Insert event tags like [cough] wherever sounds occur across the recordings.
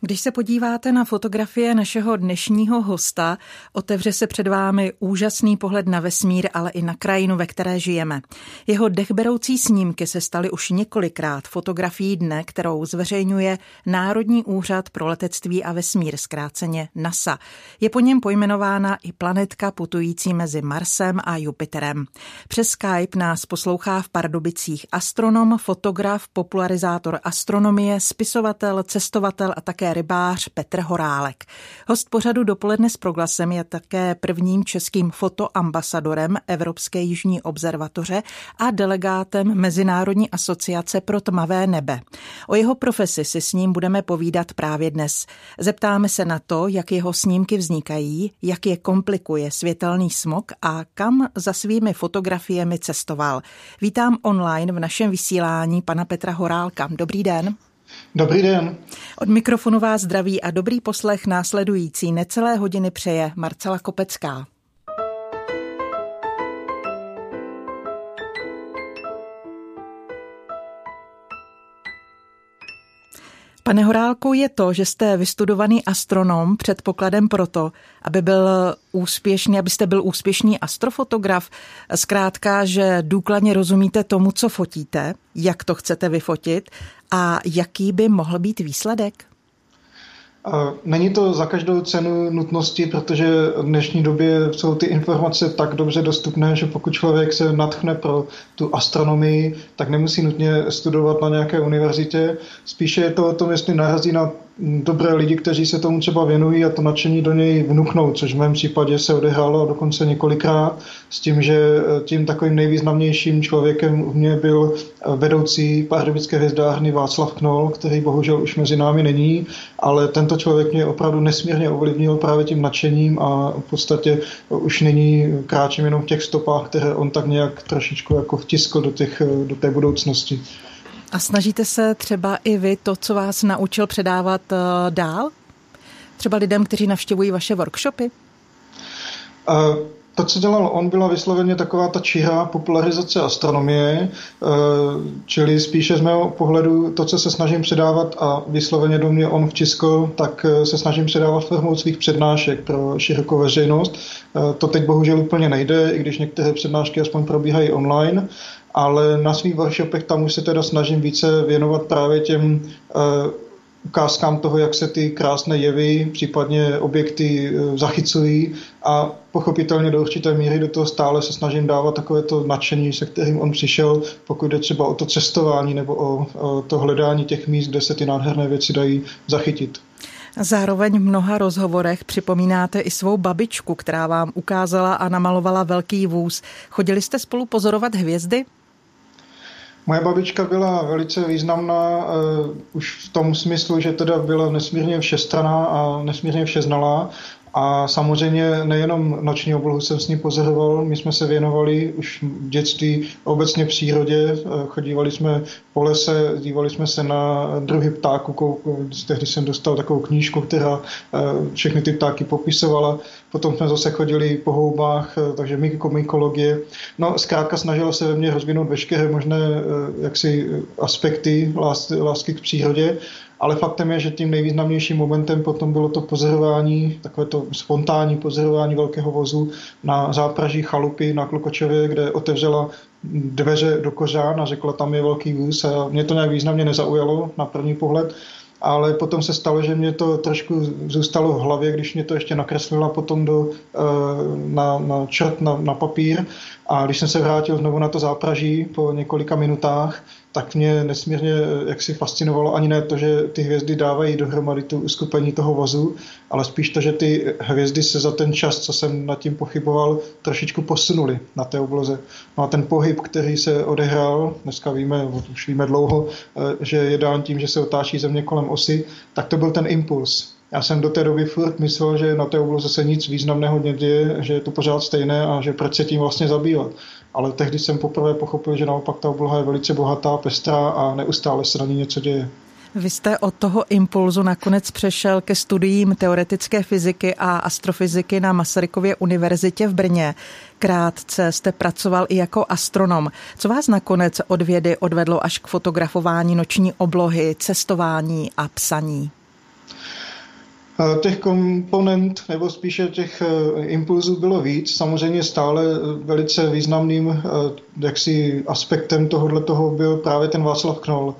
Když se podíváte na fotografie našeho dnešního hosta, otevře se před vámi úžasný pohled na vesmír, ale i na krajinu, ve které žijeme. Jeho dechberoucí snímky se staly už několikrát fotografií dne, kterou zveřejňuje Národní úřad pro letectví a vesmír, zkráceně NASA. Je po něm pojmenována i planetka putující mezi Marsem a Jupiterem. Přes Skype nás poslouchá v Pardubicích astronom, fotograf, popularizátor astronomie, spisovatel, cestovatel a také rybář Petr Horálek. Host pořadu dopoledne s proglasem je také prvním českým fotoambasadorem Evropské jižní observatoře a delegátem Mezinárodní asociace pro tmavé nebe. O jeho profesi si s ním budeme povídat právě dnes. Zeptáme se na to, jak jeho snímky vznikají, jak je komplikuje světelný smog a kam za svými fotografiemi cestoval. Vítám online v našem vysílání pana Petra Horálka. Dobrý den. Dobrý den. Od mikrofonu vás zdraví a dobrý poslech následující necelé hodiny přeje Marcela Kopecká. Pane Horálku, je to, že jste vystudovaný astronom předpokladem proto, aby byl úspěšný, abyste byl úspěšný astrofotograf. Zkrátka, že důkladně rozumíte tomu, co fotíte, jak to chcete vyfotit a jaký by mohl být výsledek? Není to za každou cenu nutnosti, protože v dnešní době jsou ty informace tak dobře dostupné, že pokud člověk se natchne pro tu astronomii, tak nemusí nutně studovat na nějaké univerzitě. Spíše je to o tom, jestli narazí na dobré lidi, kteří se tomu třeba věnují a to nadšení do něj vnuknou, což v mém případě se odehrálo dokonce několikrát, s tím, že eh, tím takovým nejvýznamnějším člověkem u mě byl eh, vedoucí pardubické hvězdárny Václav Knol, který bohužel už mezi námi není, ale tento člověk mě opravdu nesmírně ovlivnil právě tím nadšením a v podstatě už nyní kráčím jenom v těch stopách, které on tak nějak trošičku jako vtiskl do, těch, eh, do té budoucnosti. A snažíte se třeba i vy to, co vás naučil předávat eh, dál? Třeba lidem, kteří navštěvují vaše workshopy? Uh, to, co dělal on, byla vysloveně taková ta čihá popularizace astronomie, čili spíše z mého pohledu to, co se snažím předávat a vysloveně do mě on vtiskl, tak se snažím předávat formou svých přednášek pro širokou veřejnost. To teď bohužel úplně nejde, i když některé přednášky aspoň probíhají online ale na svých workshopech tam už se teda snažím více věnovat právě těm uh, ukázkám toho, jak se ty krásné jevy, případně objekty uh, zachycují a pochopitelně do určité míry do toho stále se snažím dávat takové to nadšení, se kterým on přišel, pokud jde třeba o to cestování nebo o, o to hledání těch míst, kde se ty nádherné věci dají zachytit. Zároveň v mnoha rozhovorech připomínáte i svou babičku, která vám ukázala a namalovala velký vůz. Chodili jste spolu pozorovat hvězdy? Moje babička byla velice významná uh, už v tom smyslu, že teda byla nesmírně všestraná a nesmírně všeznalá a samozřejmě nejenom noční oblohu jsem s ní pozoroval, my jsme se věnovali už v dětství obecně přírodě, chodívali jsme po lese, dívali jsme se na druhy ptáků, tehdy jsem dostal takovou knížku, která eh, všechny ty ptáky popisovala, potom jsme zase chodili po houbách, eh, takže mykologie. No, zkrátka snažila se ve mně rozvinout veškeré možné eh, jaksi aspekty lásky k přírodě ale faktem je, že tím nejvýznamnějším momentem potom bylo to pozorování, takové to spontánní pozorování velkého vozu na zápraží chalupy na Klokočově, kde otevřela dveře do kořán a řekla, tam je velký vůz. A mě to nějak významně nezaujalo na první pohled ale potom se stalo, že mě to trošku zůstalo v hlavě, když mě to ještě nakreslila potom do, eh, na, na čert, na, na papír. A když jsem se vrátil znovu na to zápraží po několika minutách, tak mě nesmírně eh, jak si fascinovalo ani ne to, že ty hvězdy dávají dohromady tu uskupení toho vozu, ale spíš to, že ty hvězdy se za ten čas, co jsem nad tím pochyboval, trošičku posunuly na té obloze. No a ten pohyb, který se odehrál, dneska víme, už víme dlouho, eh, že je dán tím, že se otáčí země kolem osy, tak to byl ten impuls. Já jsem do té doby furt myslel, že na té obloze se nic významného neděje, že je to pořád stejné a že proč se tím vlastně zabývat. Ale tehdy jsem poprvé pochopil, že naopak ta obloha je velice bohatá, pestrá a neustále se na ní něco děje. Vy jste od toho impulzu nakonec přešel ke studiím teoretické fyziky a astrofyziky na Masarykově univerzitě v Brně. Krátce jste pracoval i jako astronom. Co vás nakonec od vědy odvedlo až k fotografování noční oblohy, cestování a psaní? Těch komponent, nebo spíše těch e, impulzů bylo víc. Samozřejmě stále velice významným e, jaksi aspektem tohohle toho byl právě ten Václav Knoll.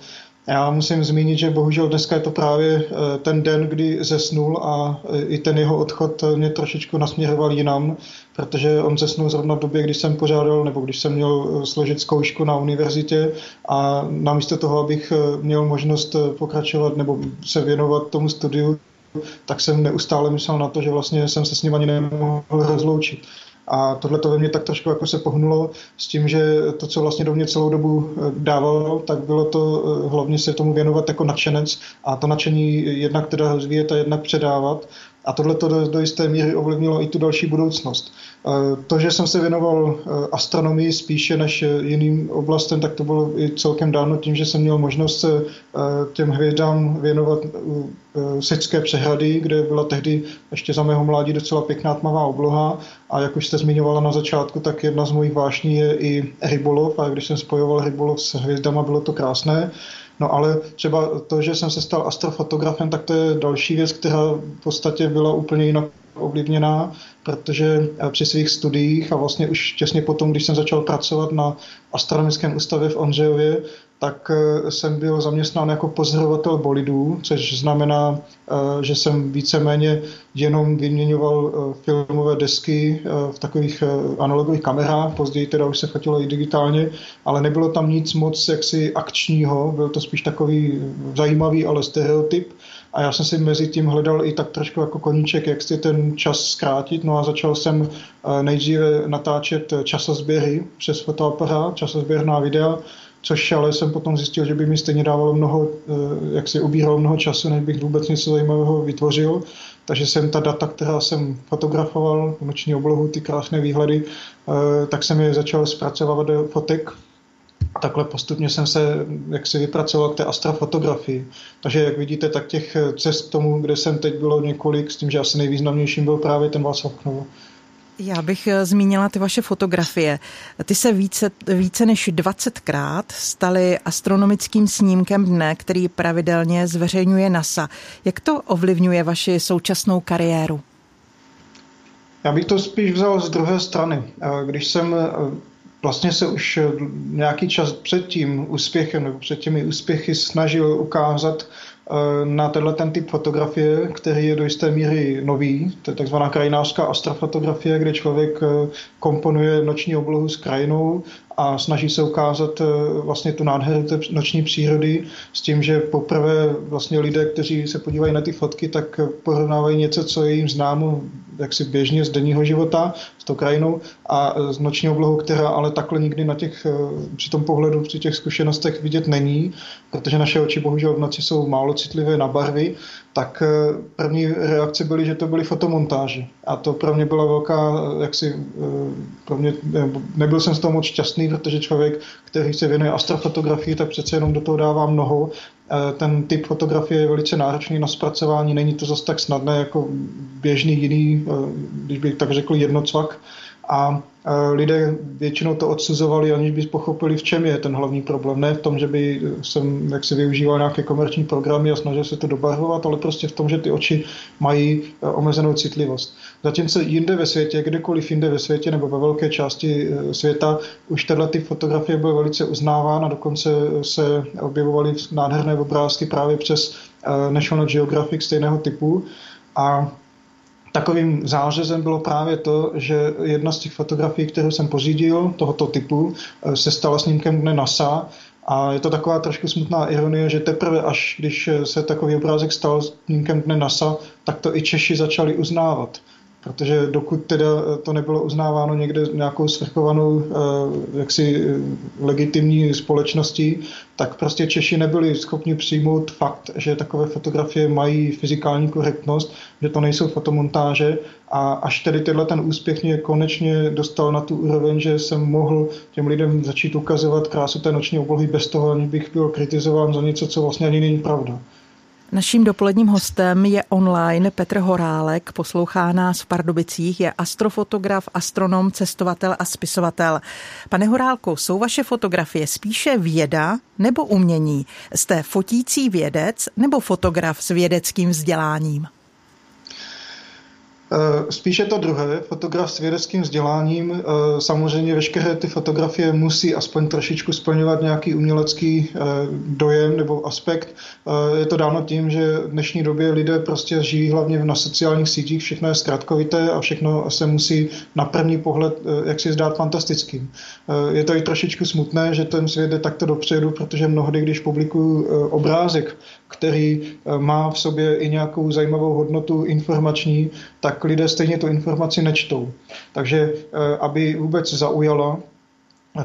Já musím zmínit, že bohužel dneska je to právě ten den, kdy zesnul a i ten jeho odchod mě trošičku nasměroval jinam, protože on zesnul zrovna v době, kdy jsem požádal, nebo když jsem měl složit zkoušku na univerzitě a namísto toho, abych měl možnost pokračovat nebo se věnovat tomu studiu, tak jsem neustále myslel na to, že vlastně jsem se s ním ani nemohl rozloučit. A tohle to ve mně tak trošku jako se pohnulo s tím, že to, co vlastně do mě celou dobu eh, dávalo, tak bylo to eh, hlavně se tomu věnovat jako nadšenec a to nadšení jednak teda rozvíjet a jednak předávat. A tohle to do, do jisté míry ovlivnilo i tu další budoucnost. To, že jsem se věnoval eh, astronomii spíše než jiným oblastem, tak to bylo i celkem dávno tím, že jsem měl možnost se eh, těm hvězdám věnovat u Sické přehrady, kde byla tehdy ještě za mého mládí docela pěkná tmavá obloha. A jak už jste zmiňovala na začátku, tak jedna z mojich vášní je i rybolov. A když jsem spojoval rybolov s hvězdama, bylo to krásné. No ale třeba to, že jsem se stal astrofotografem, tak to je další věc, která v podstatě byla úplně jinak ovlivněná, protože eh, při svých studiích a vlastně už těsně potom, když jsem začal pracovat na astronomickém ústavě v Ondřejově, tak eh, jsem byl zaměstnán jako pozorovatel bolidů, což znamená, eh, že jsem víceméně jenom vyměňoval filmové desky v takových analogových kamerách, později teda už se fotilo i digitálně, ale nebylo tam nic moc jaksi akčního, byl to spíš takový zajímavý, ale stereotyp. A já jsem si mezi tím hledal i tak trošku jako koníček, jak si ten čas zkrátit. No a začal jsem eh, nejdříve natáčet časozběry přes fotoaparát, časozběrná videa, což ale jsem potom zjistil, že by mi stejně dávalo mnoho, eh, jak si ubíralo mnoho času, než bych vůbec něco zajímavého vytvořil. Takže jsem ta data, která jsem fotografoval, noční oblohu, ty krásné výhledy, eh, tak jsem je začal zpracovávat do fotek takhle postupně jsem se jak si vypracoval k té astrofotografii. Takže jak vidíte, tak těch cest k tomu, kde jsem teď bylo několik, s tím, že asi nejvýznamnějším byl právě ten Václav Knovo. Já bych eh, zmínila ty vaše fotografie. Ty se více, více než 20krát staly astronomickým snímkem dne, který pravidelně zveřejňuje NASA. Jak to ovlivňuje vaši současnou kariéru? Já bych to spíš vzal z druhé strany. Když jsem vlastně se už eh, nějaký čas před tím úspěchem nebo před těmi úspěchy snažil ukázat eh, na tenhle ten typ fotografie, který je do jisté míry nový, to je takzvaná krajinářská astrofotografie, kde člověk eh, komponuje noční oblohu s krajinou a snaží se ukázat vlastně tu nádheru té noční přírody s tím, že poprvé vlastně lidé, kteří se podívají na ty fotky, tak porovnávají něco, co je jim známo jaksi běžně z denního života s tou krajinou a z noční oblohu, která ale takhle nikdy na těch, eh, při tom pohledu, při těch zkušenostech vidět není, protože naše oči bohužel v noci jsou málo citlivé na barvy, tak eh, první reakce byly, že to byly fotomontáže. A to pro mě byla velká, eh, jaksi, pro mě, nebyl jsem z toho moc šťastný, protože člověk, který se věnuje astrofotografii, tak přece jenom do toho dává mnoho ten typ fotografie je velice náročný na zpracování, není to zase tak snadné jako běžný jiný, když bych tak řekl, jednocvak. A lidé většinou to odsuzovali, aniž by pochopili, v čem je ten hlavní problém. Ne v tom, že by jsem jak si využíval nějaké komerční programy a snažil se to dobarvovat, ale prostě v tom, že ty oči mají e, omezenou citlivost. Zatímco jinde ve světě, kdekoliv jinde ve světě nebo ve velké části e, světa, už tenhle ty fotografie byl velice uznáván a dokonce se objevovaly nádherné obrázky právě přes e, National Geographic stejného typu. A Takovým zářezem bylo právě to, že jedna z těch fotografií, kterou jsem pořídil, tohoto typu, eh, se stala snímkem dne NASA. A je to taková trošku smutná ironie, že teprve až když se takový obrázek stal snímkem dne NASA, tak to i Češi začali uznávat protože dokud teda to nebylo uznáváno někde nějakou svrchovanou jaksi legitimní společností, tak prostě Češi nebyli schopni přijmout fakt, že takové fotografie mají fyzikální korektnost, že to nejsou fotomontáže a až tedy tenhle ten úspěch mě konečně dostal na tu úroveň, že jsem mohl těm lidem začít ukazovat krásu té noční oblohy bez toho, aniž bych byl kritizován za něco, co vlastně ani není pravda. Naším dopoledním hostem je online Petr Horálek, poslouchá nás v Pardubicích, je astrofotograf, astronom, cestovatel a spisovatel. Pane Horálku, jsou vaše fotografie spíše věda nebo umění? Jste fotící vědec nebo fotograf s vědeckým vzděláním? Eh, spíše to druhé, fotograf s vědeckým vzděláním. Eh, samozřejmě veškeré ty fotografie musí aspoň trošičku splňovat nějaký umělecký eh, dojem nebo aspekt. Je to dáno tím, že v dnešní době lidé prostě žijí hlavně na sociálních sítích, všechno je zkrátkovité a všechno se musí na první pohled jak si zdát fantastickým. Je to i trošičku smutné, že ten svět jde takto dopředu, protože mnohdy, když publikuju obrázek, který má v sobě i nějakou zajímavou hodnotu informační, tak tak lidé stejně tu informaci nečtou. Takže eh, aby vůbec zaujala,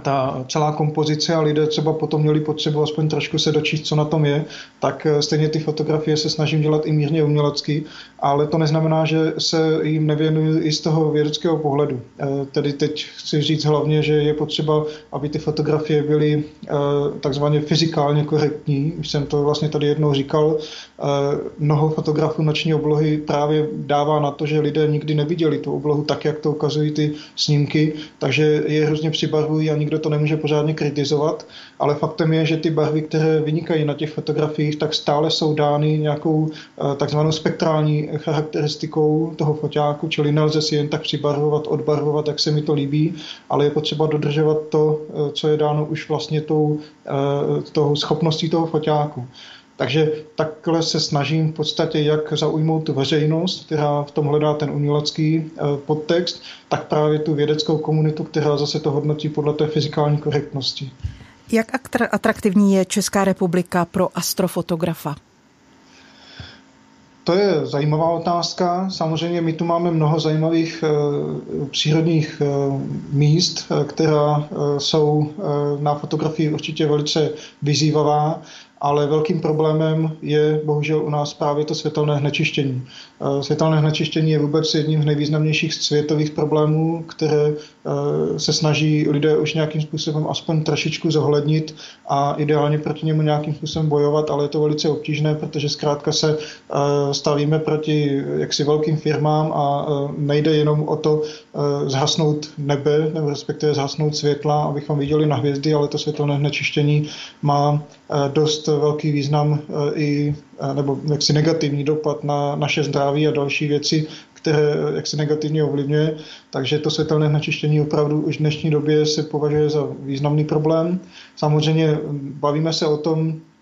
ta celá kompozice a lidé třeba potom měli potřebu aspoň trošku se dočíst, co na tom je, tak eh, stejně ty fotografie se snažím dělat i mírně umělecky, ale to neznamená, že se jim nevěnuju i z toho vědeckého pohledu. Eh, tedy teď chci říct hlavně, že je potřeba, aby ty fotografie byly eh, takzvaně fyzikálně korektní. Už jsem to vlastně tady jednou říkal. Mnoho fotografů noční oblohy právě dává na to, že lidé nikdy neviděli tu oblohu tak, jak to ukazují ty snímky, takže je hrozně přibarvují a nikdo to nemůže pořádně kritizovat, ale faktem je, že ty barvy, které vynikají na těch fotografiích, tak stále jsou dány nějakou eh, takzvanou spektrální charakteristikou toho foťáku, čili nelze si jen tak přibarvovat, odbarvovat, jak se mi to líbí, ale je potřeba dodržovat to, eh, co je dáno už vlastně tou, eh, tou schopností toho foťáku. Takže takhle se snažím v podstatě jak zaujmout tu veřejnost, která v tom hledá ten umělecký eh, podtext, tak právě tu vědeckou komunitu, která zase to hodnotí podle té fyzikální korektnosti. Jak atraktivní je Česká republika pro astrofotografa? To je zajímavá otázka. Samozřejmě my tu máme mnoho zajímavých e, přírodních e, míst, která e, jsou na fotografii určitě velice vyzývavá ale velkým problémem je bohužel u nás právě to světelné hnečištění. Eh, světelné hnečištění je vůbec jedním z nejvýznamnějších světových problémů, které eh, se snaží lidé už nějakým způsobem aspoň trošičku zohlednit a ideálně proti němu nějakým způsobem bojovat, ale je to velice obtížné, protože zkrátka se eh, stavíme proti jaksi velkým firmám a nejde jenom o to zhasnout nebe, nebo respektive zhasnout světla, abychom viděli na hvězdy, ale to světelné hnečištění má dost velký význam i nebo jaksi negativní dopad na naše zdraví a další věci, které jaksi negativně ovlivňuje. Takže to světelné znečištění opravdu už v dnešní době se považuje za významný problém. Samozřejmě bavíme se o tom, eh,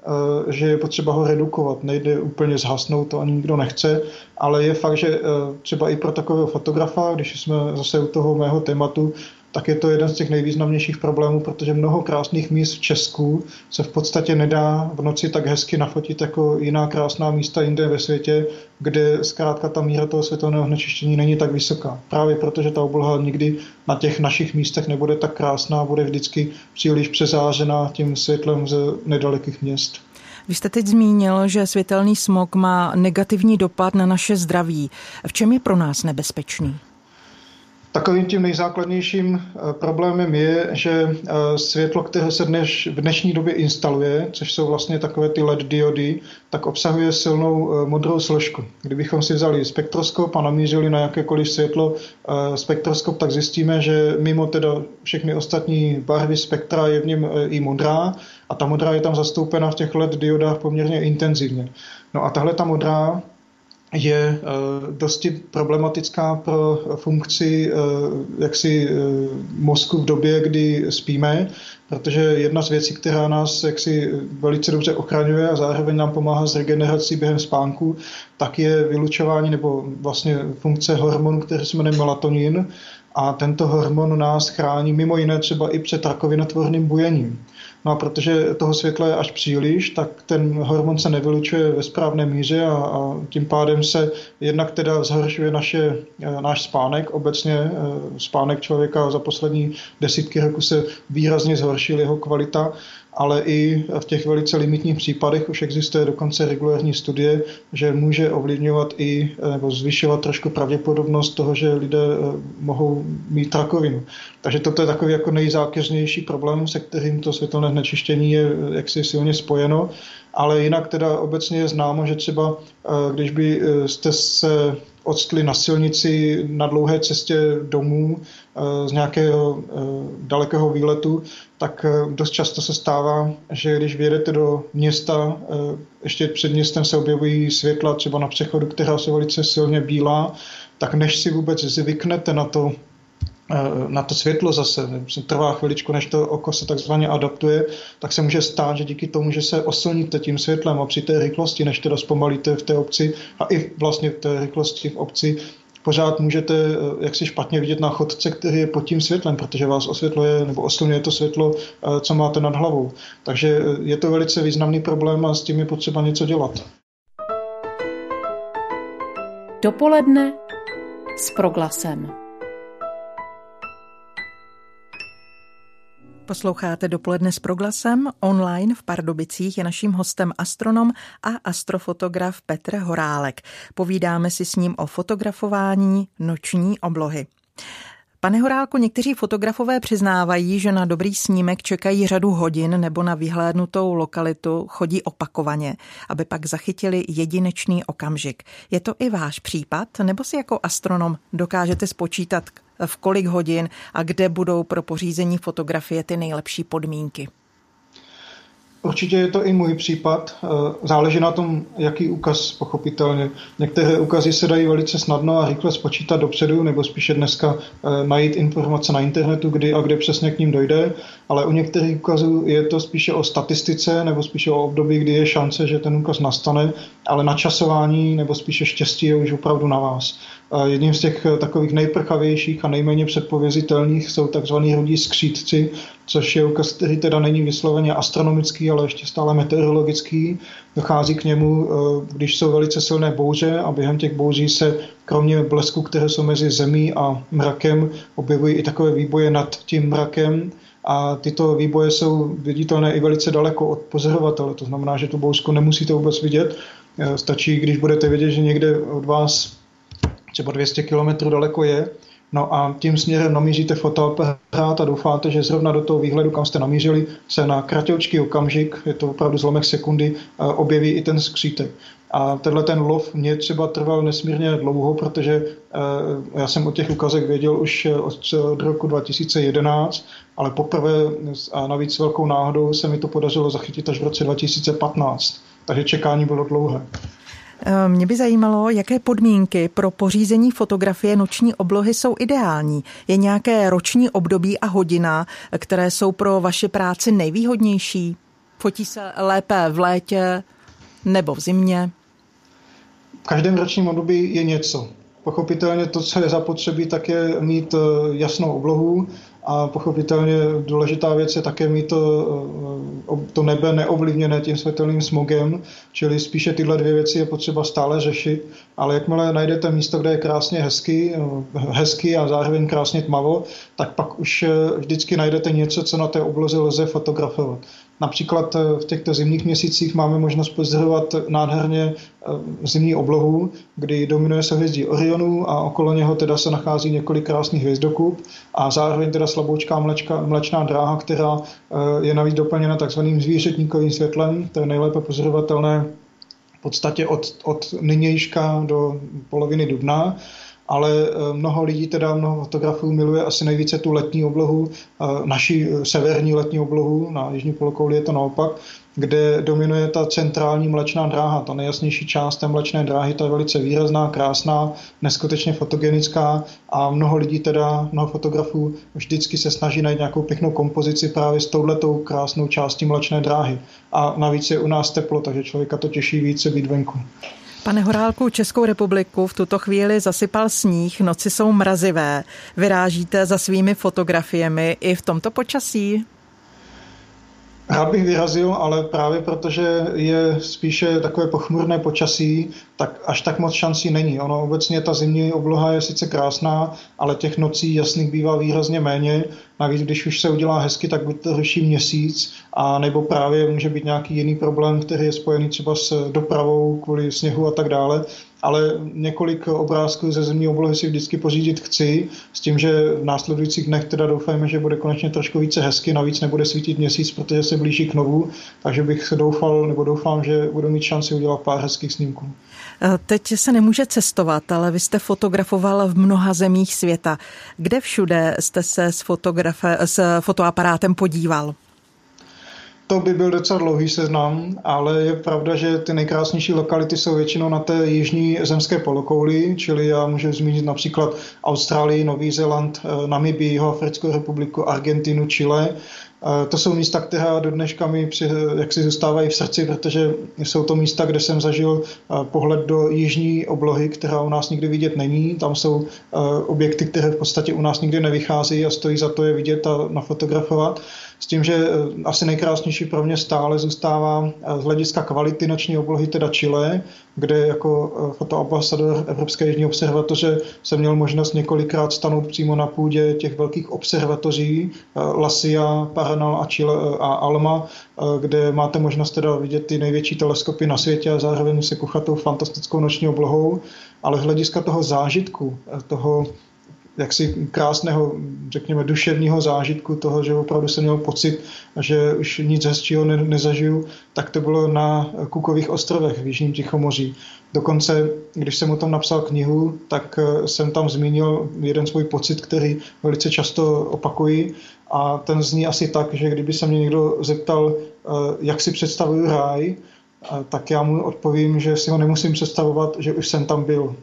že je potřeba ho redukovat. Nejde úplně zhasnout, to ani nikdo nechce, ale je fakt, že eh, třeba i pro takového fotografa, když jsme zase u toho mého tématu, tak je to jeden z těch nejvýznamnějších problémů, protože mnoho krásných míst v Česku se v podstatě nedá v noci tak hezky nafotit jako jiná krásná místa jinde ve světě, kde zkrátka ta míra toho světelného znečištění není tak vysoká. Právě protože ta obloha nikdy na těch našich místech nebude tak krásná, bude vždycky příliš přezářená tím světlem ze nedalekých měst. Vy jste teď zmínil, že světelný smog má negativní dopad na naše zdraví. V čem je pro nás nebezpečný? Takovým tím nejzákladnějším eh, problémem je, že eh, světlo, které se dneš, v dnešní době instaluje, což jsou vlastně takové ty LED diody, tak obsahuje silnou eh, modrou složku. Kdybychom si vzali spektroskop a namířili na jakékoliv světlo spektroskop, tak zjistíme, že mimo teda všechny ostatní barvy spektra je v něm i modrá a ta modrá je tam zastoupena v těch LED diodách poměrně intenzivně. No a tahle ta modrá je eh, dosti problematická pro funkci eh, jaksi eh, mozku v době, kdy spíme, protože jedna z věcí, která nás jaksi velice dobře ochraňuje a zároveň nám pomáhá s regenerací během spánku, tak je vylučování nebo vlastně funkce hormonu, který se jmenuje melatonin a tento hormon nás chrání mimo jiné třeba i před rakovinotvorným bujením. No a protože toho světla je až příliš, tak ten hormon se nevylučuje ve správné míře a, a tím pádem se jednak teda zhoršuje naše, e, náš spánek. Obecně e, spánek člověka za poslední desítky roku se výrazně zhoršil jeho kvalita ale i v těch velice limitních případech už existuje dokonce regulární studie, že může ovlivňovat i nebo zvyšovat trošku pravděpodobnost toho, že lidé eh, mohou mít rakovinu. Takže toto je takový jako nejzákeřnější problém, se kterým to světelné znečištění je eh, jaksi silně spojeno, ale jinak teda obecně je známo, že třeba eh, když by jste se odstli na silnici na dlouhé cestě domů eh, z nějakého eh, dalekého výletu, tak eh, dost často se stává, že když vyjedete do města, ještě před městem se objevují světla třeba na přechodu, která jsou velice silně bílá, tak než si vůbec zvyknete na to, na to světlo zase, trvá chviličku, než to oko se takzvaně adaptuje, tak se může stát, že díky tomu, že se oslníte tím světlem a při té rychlosti, než to zpomalíte v té obci a i vlastně v té rychlosti v obci, pořád můžete eh, jak si špatně vidět na chodce, který je pod tím světlem, protože vás osvětluje nebo oslňuje to světlo, eh, co máte nad hlavou. Takže je to velice významný problém a s tím je potřeba něco dělat. Dopoledne s proglasem. Posloucháte dopoledne s proglasem. Online v Pardubicích je naším hostem astronom a astrofotograf Petr Horálek. Povídáme si s ním o fotografování noční oblohy. Pane Horálku, někteří fotografové přiznávají, že na dobrý snímek čekají řadu hodin nebo na vyhlédnutou lokalitu chodí opakovaně, aby pak zachytili jedinečný okamžik. Je to i váš případ, nebo si jako astronom dokážete spočítat, v kolik hodin a kde budou pro pořízení fotografie ty nejlepší podmínky? Určitě je to i můj případ. Eh, záleží na tom, jaký úkaz, pochopitelně. Některé úkazy se dají velice snadno a rychle spočítat dopředu, nebo spíše dneska eh, najít informace na internetu, kdy a kde přesně k ním dojde, ale u některých úkazů je to spíše o statistice, nebo spíše o období, kdy je šance, že ten úkaz nastane, ale načasování nebo spíše štěstí je už opravdu na vás. Jedním z těch eh, takových nejprchavějších a nejméně předpovězitelných jsou tzv. rudí skřítci, což je úkaz, který teda není vysloveně astronomický, ale ještě stále meteorologický. Dochází k němu, eh, když jsou velice silné bouře a během těch bouří se kromě blesku, které jsou mezi zemí a mrakem, objevují i takové výboje nad tím mrakem, a tyto výboje jsou viditelné i velice daleko od pozorovatele. To znamená, že tu bouřku nemusíte vůbec vidět. Eh, stačí, když budete vědět, že někde od vás třeba 200 km daleko je, No a tím směrem namíříte fotoaparát a doufáte, že zrovna do toho výhledu, kam jste namířili, se na kratoučký okamžik, je to opravdu zlomek sekundy, eh, objeví i ten skřítek. A tenhle ten lov mě třeba trval nesmírně dlouho, protože eh, já jsem o těch ukazek věděl už eh, od roku 2011, ale poprvé a navíc velkou náhodou se mi to podařilo zachytit až v roce 2015. Takže čekání bylo dlouhé. Eh, mě by zajímalo, jaké podmínky pro pořízení fotografie noční oblohy jsou ideální. Je nějaké roční období a hodina, které jsou pro vaše práci nejvýhodnější? Fotí se lépe v létě nebo v zimě? V každém ročním období je něco. Pochopitelně to, co je zapotřebí, tak je mít eh, jasnou oblohu, a pochopitelně důležitá věc je také mít to, eh, to nebe neovlivněné tím světelným smogem, čili spíše tyhle dvě věci je potřeba stále řešit, ale jakmile najdete místo, kde je krásně hezký, eh, hezký a zároveň krásně tmavo, tak pak už eh, vždycky najdete něco, co na té obloze lze fotografovat. Například v těchto zimních měsících máme možnost pozorovat nádherně zimní oblohu, kdy dominuje se hvězdí Orionu a okolo něho teda se nachází několik krásných hvězdokup a zároveň teda slaboučká mlečka, mlečná dráha, která eh, je navíc doplněna takzvaným zvířetníkovým světlem, to je nejlépe pozorovatelné v podstatě od, od nynějška do poloviny dubna. Ale mnoho lidí, teda mnoho fotografů miluje asi nejvíce tu letní oblohu, naší severní letní oblohu, na jižní polokouli je to naopak, kde dominuje ta centrální mlečná dráha, ta nejjasnější část té mlečné dráhy, ta je velice výrazná, krásná, neskutečně fotogenická a mnoho lidí teda, mnoho fotografů vždycky se snaží najít nějakou pěknou kompozici právě s touhletou krásnou částí mlečné dráhy. A navíc je u nás teplo, takže člověka to těší více být venku. Pane Horálku, Českou republiku v tuto chvíli zasypal sníh, noci jsou mrazivé. Vyrážíte za svými fotografiemi i v tomto počasí? Rád bych vyrazil, ale právě protože je spíše takové pochmurné počasí, tak až tak moc šancí není. Ono obecně ta zimní obloha je sice krásná, ale těch nocí jasných bývá výrazně méně. Navíc, když už se udělá hezky, tak buď to řeší měsíc, a nebo právě může být nějaký jiný problém, který je spojený třeba s dopravou kvůli sněhu a tak dále ale několik obrázků ze zemní oblohy si vždycky pořídit chci, s tím, že v následujících dnech teda doufáme, že bude konečně trošku více hezky, navíc nebude svítit měsíc, protože se blíží k novu, takže bych se doufal, nebo doufám, že budu mít šanci udělat pár hezkých snímků. Teď se nemůže cestovat, ale vy jste fotografoval v mnoha zemích světa. Kde všude jste se s, s fotoaparátem podíval? To by byl docela dlouhý seznam, ale je pravda, že ty nejkrásnější lokality jsou většinou na té jižní zemské polokouli, čili já můžu zmínit například Austrálii, Nový Zéland, eh, Namibii, Africkou republiku, Argentinu, Chile. Eh, to jsou místa, která do dneška mi při, jak si zůstávají v srdci, protože jsou to místa, kde jsem zažil eh, pohled do jižní oblohy, která u nás nikdy vidět není. Tam jsou objekty, které v podstatě u nás nikdy nevychází a stojí za to je vidět a nafotografovat. S tím, že eh, asi nejkrásnější pro mě stále zůstává eh, z hlediska kvality noční oblohy teda Chile, kde jako eh, fotoambasador Evropské jižní observatoře jsem měl možnost několikrát stanout přímo na půdě těch velkých observatoří Lasia, Paranal a, Chile, a Alma, kde máte možnost teda vidět ty největší teleskopy na světě a zároveň se kuchatou fantastickou noční oblohou, ale z hlediska toho zážitku, toho jaksi krásného, řekněme, duševního zážitku toho, že opravdu jsem měl pocit, že už nic hezčího ne, nezažiju, tak to bylo na Kukových ostrovech v Jižním Tichomoří. Dokonce, když jsem o tom napsal knihu, tak eh, jsem tam zmínil jeden svůj pocit, který velice často opakuji a ten zní asi tak, že kdyby se mě někdo zeptal, eh, jak si představuju ráj, eh, tak já mu odpovím, že si ho nemusím představovat, že už jsem tam byl.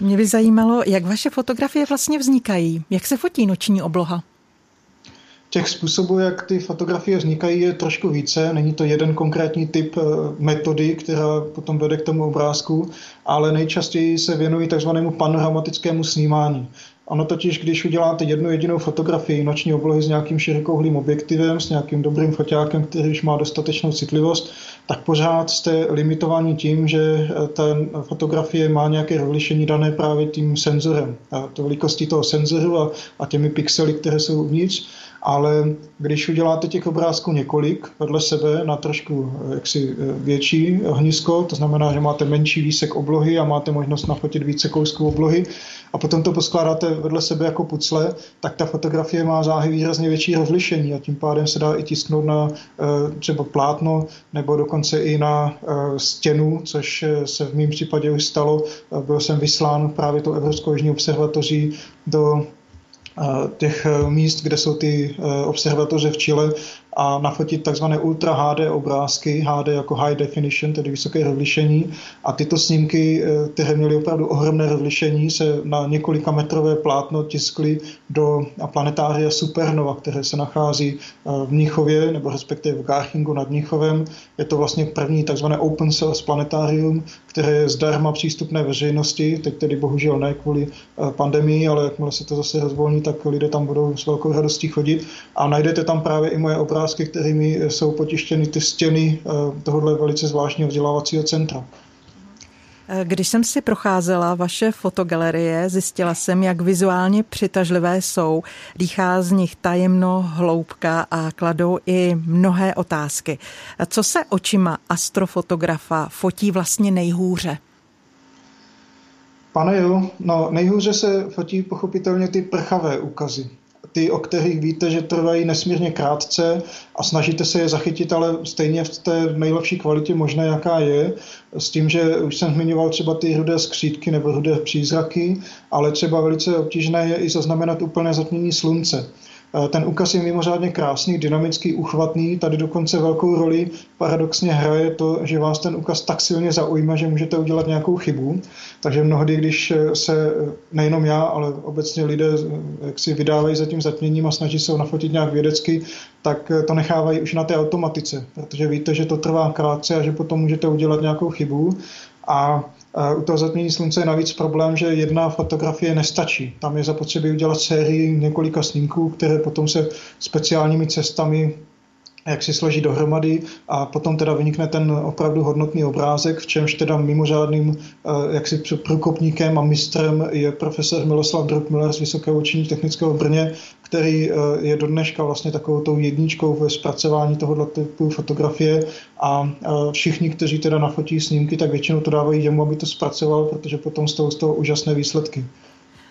Mě by zajímalo, jak vaše fotografie vlastně vznikají. Jak se fotí noční obloha? Těch způsobů, jak ty fotografie vznikají, je trošku více. Není to jeden konkrétní typ eh, metody, která potom vede k tomu obrázku, ale nejčastěji se věnují takzvanému panoramatickému snímání. Ono totiž, když uděláte jednu jedinou fotografii noční oblohy s nějakým širokouhlým objektivem, s nějakým dobrým foťákem, který už má dostatečnou citlivost, tak pořád jste limitovaní tím, že eh, ta fotografie má nějaké rozlišení dané právě tím senzorem. A to velikostí toho senzoru a, a těmi pixely, které jsou uvnitř ale když uděláte těch obrázků několik vedle sebe na trošku eh, jaksi eh, větší ohnisko, to znamená, že máte menší výsek oblohy a máte možnost nafotit více kousků oblohy a potom to poskládáte vedle sebe jako pucle, tak ta fotografie má záhy výrazně větší rozlišení a tím pádem se dá i tisknout na eh, třeba plátno nebo dokonce i na stěnu, což se v mém případě už stalo. Byl jsem vyslán právě tou Evropskou jižní observatoří do těch míst, kde jsou ty observatoře v Chile a nafotit takzvané Ultra HD obrázky, HD jako High Definition, tedy vysoké rozlišení. A tyto snímky, eh, které měly opravdu ohromné rozlišení, se na několika metrové plátno tiskly do planetária Supernova, které se nachází eh, v Mnichově, nebo respektive v Garchingu nad Mnichovem. Je to vlastně první takzvané Open Source planetárium, které je zdarma přístupné veřejnosti, teď tedy bohužel ne kvůli eh, pandemii, ale jakmile se to zase rozvolní, tak lidé tam budou s velkou radostí chodit. A najdete tam právě i moje obrázky obrázky, kterými jsou potištěny ty stěny eh, tohohle velice zvláštního vzdělávacího centra. Když jsem si procházela vaše fotogalerie, zjistila jsem, jak vizuálně přitažlivé jsou. Dýchá z nich tajemno, hloubka a kladou i mnohé otázky. Co se očima astrofotografa fotí vlastně nejhůře? Pane jo, no nejhůře se fotí pochopitelně ty prchavé úkazy ty, o kterých víte, že trvají nesmírně krátce a snažíte se je zachytit, ale stejně v té nejlepší kvalitě možné, jaká je, s tím, že už jsem zmiňoval třeba ty rudé skřítky nebo rudé přízraky, ale třeba velice obtížné je i zaznamenat úplné zatmění slunce. Eh, ten úkaz je mimořádně krásný, dynamický, uchvatný. Tady dokonce velkou roli paradoxně hraje to, že vás ten úkaz tak silně zaujme, že můžete udělat nějakou chybu. Takže mnohdy, když eh, se eh, nejenom já, ale obecně lidé jak si vydávají za tím zatměním a snaží se ho nafotit nějak vědecky, tak to nechávají už na té automatice, protože víte, že to trvá krátce a že potom můžete udělat nějakou chybu. A u toho zatmění slunce je navíc problém, že jedna fotografie nestačí. Tam je zapotřebí udělat sérii několika snímků, které potom se speciálními cestami jak si složí dohromady a potom teda vynikne ten opravdu hodnotný obrázek, v čemž teda mimořádným eh, jaksi průkopníkem a mistrem je profesor Miloslav Druckmiller z Vysokého učení technického v Brně, který eh, je do dneška vlastně takovou tou jedničkou ve zpracování tohoto typu fotografie a eh, všichni, kteří teda nafotí snímky, tak většinou to dávají jemu, aby to zpracoval, protože potom z toho, z toho úžasné výsledky.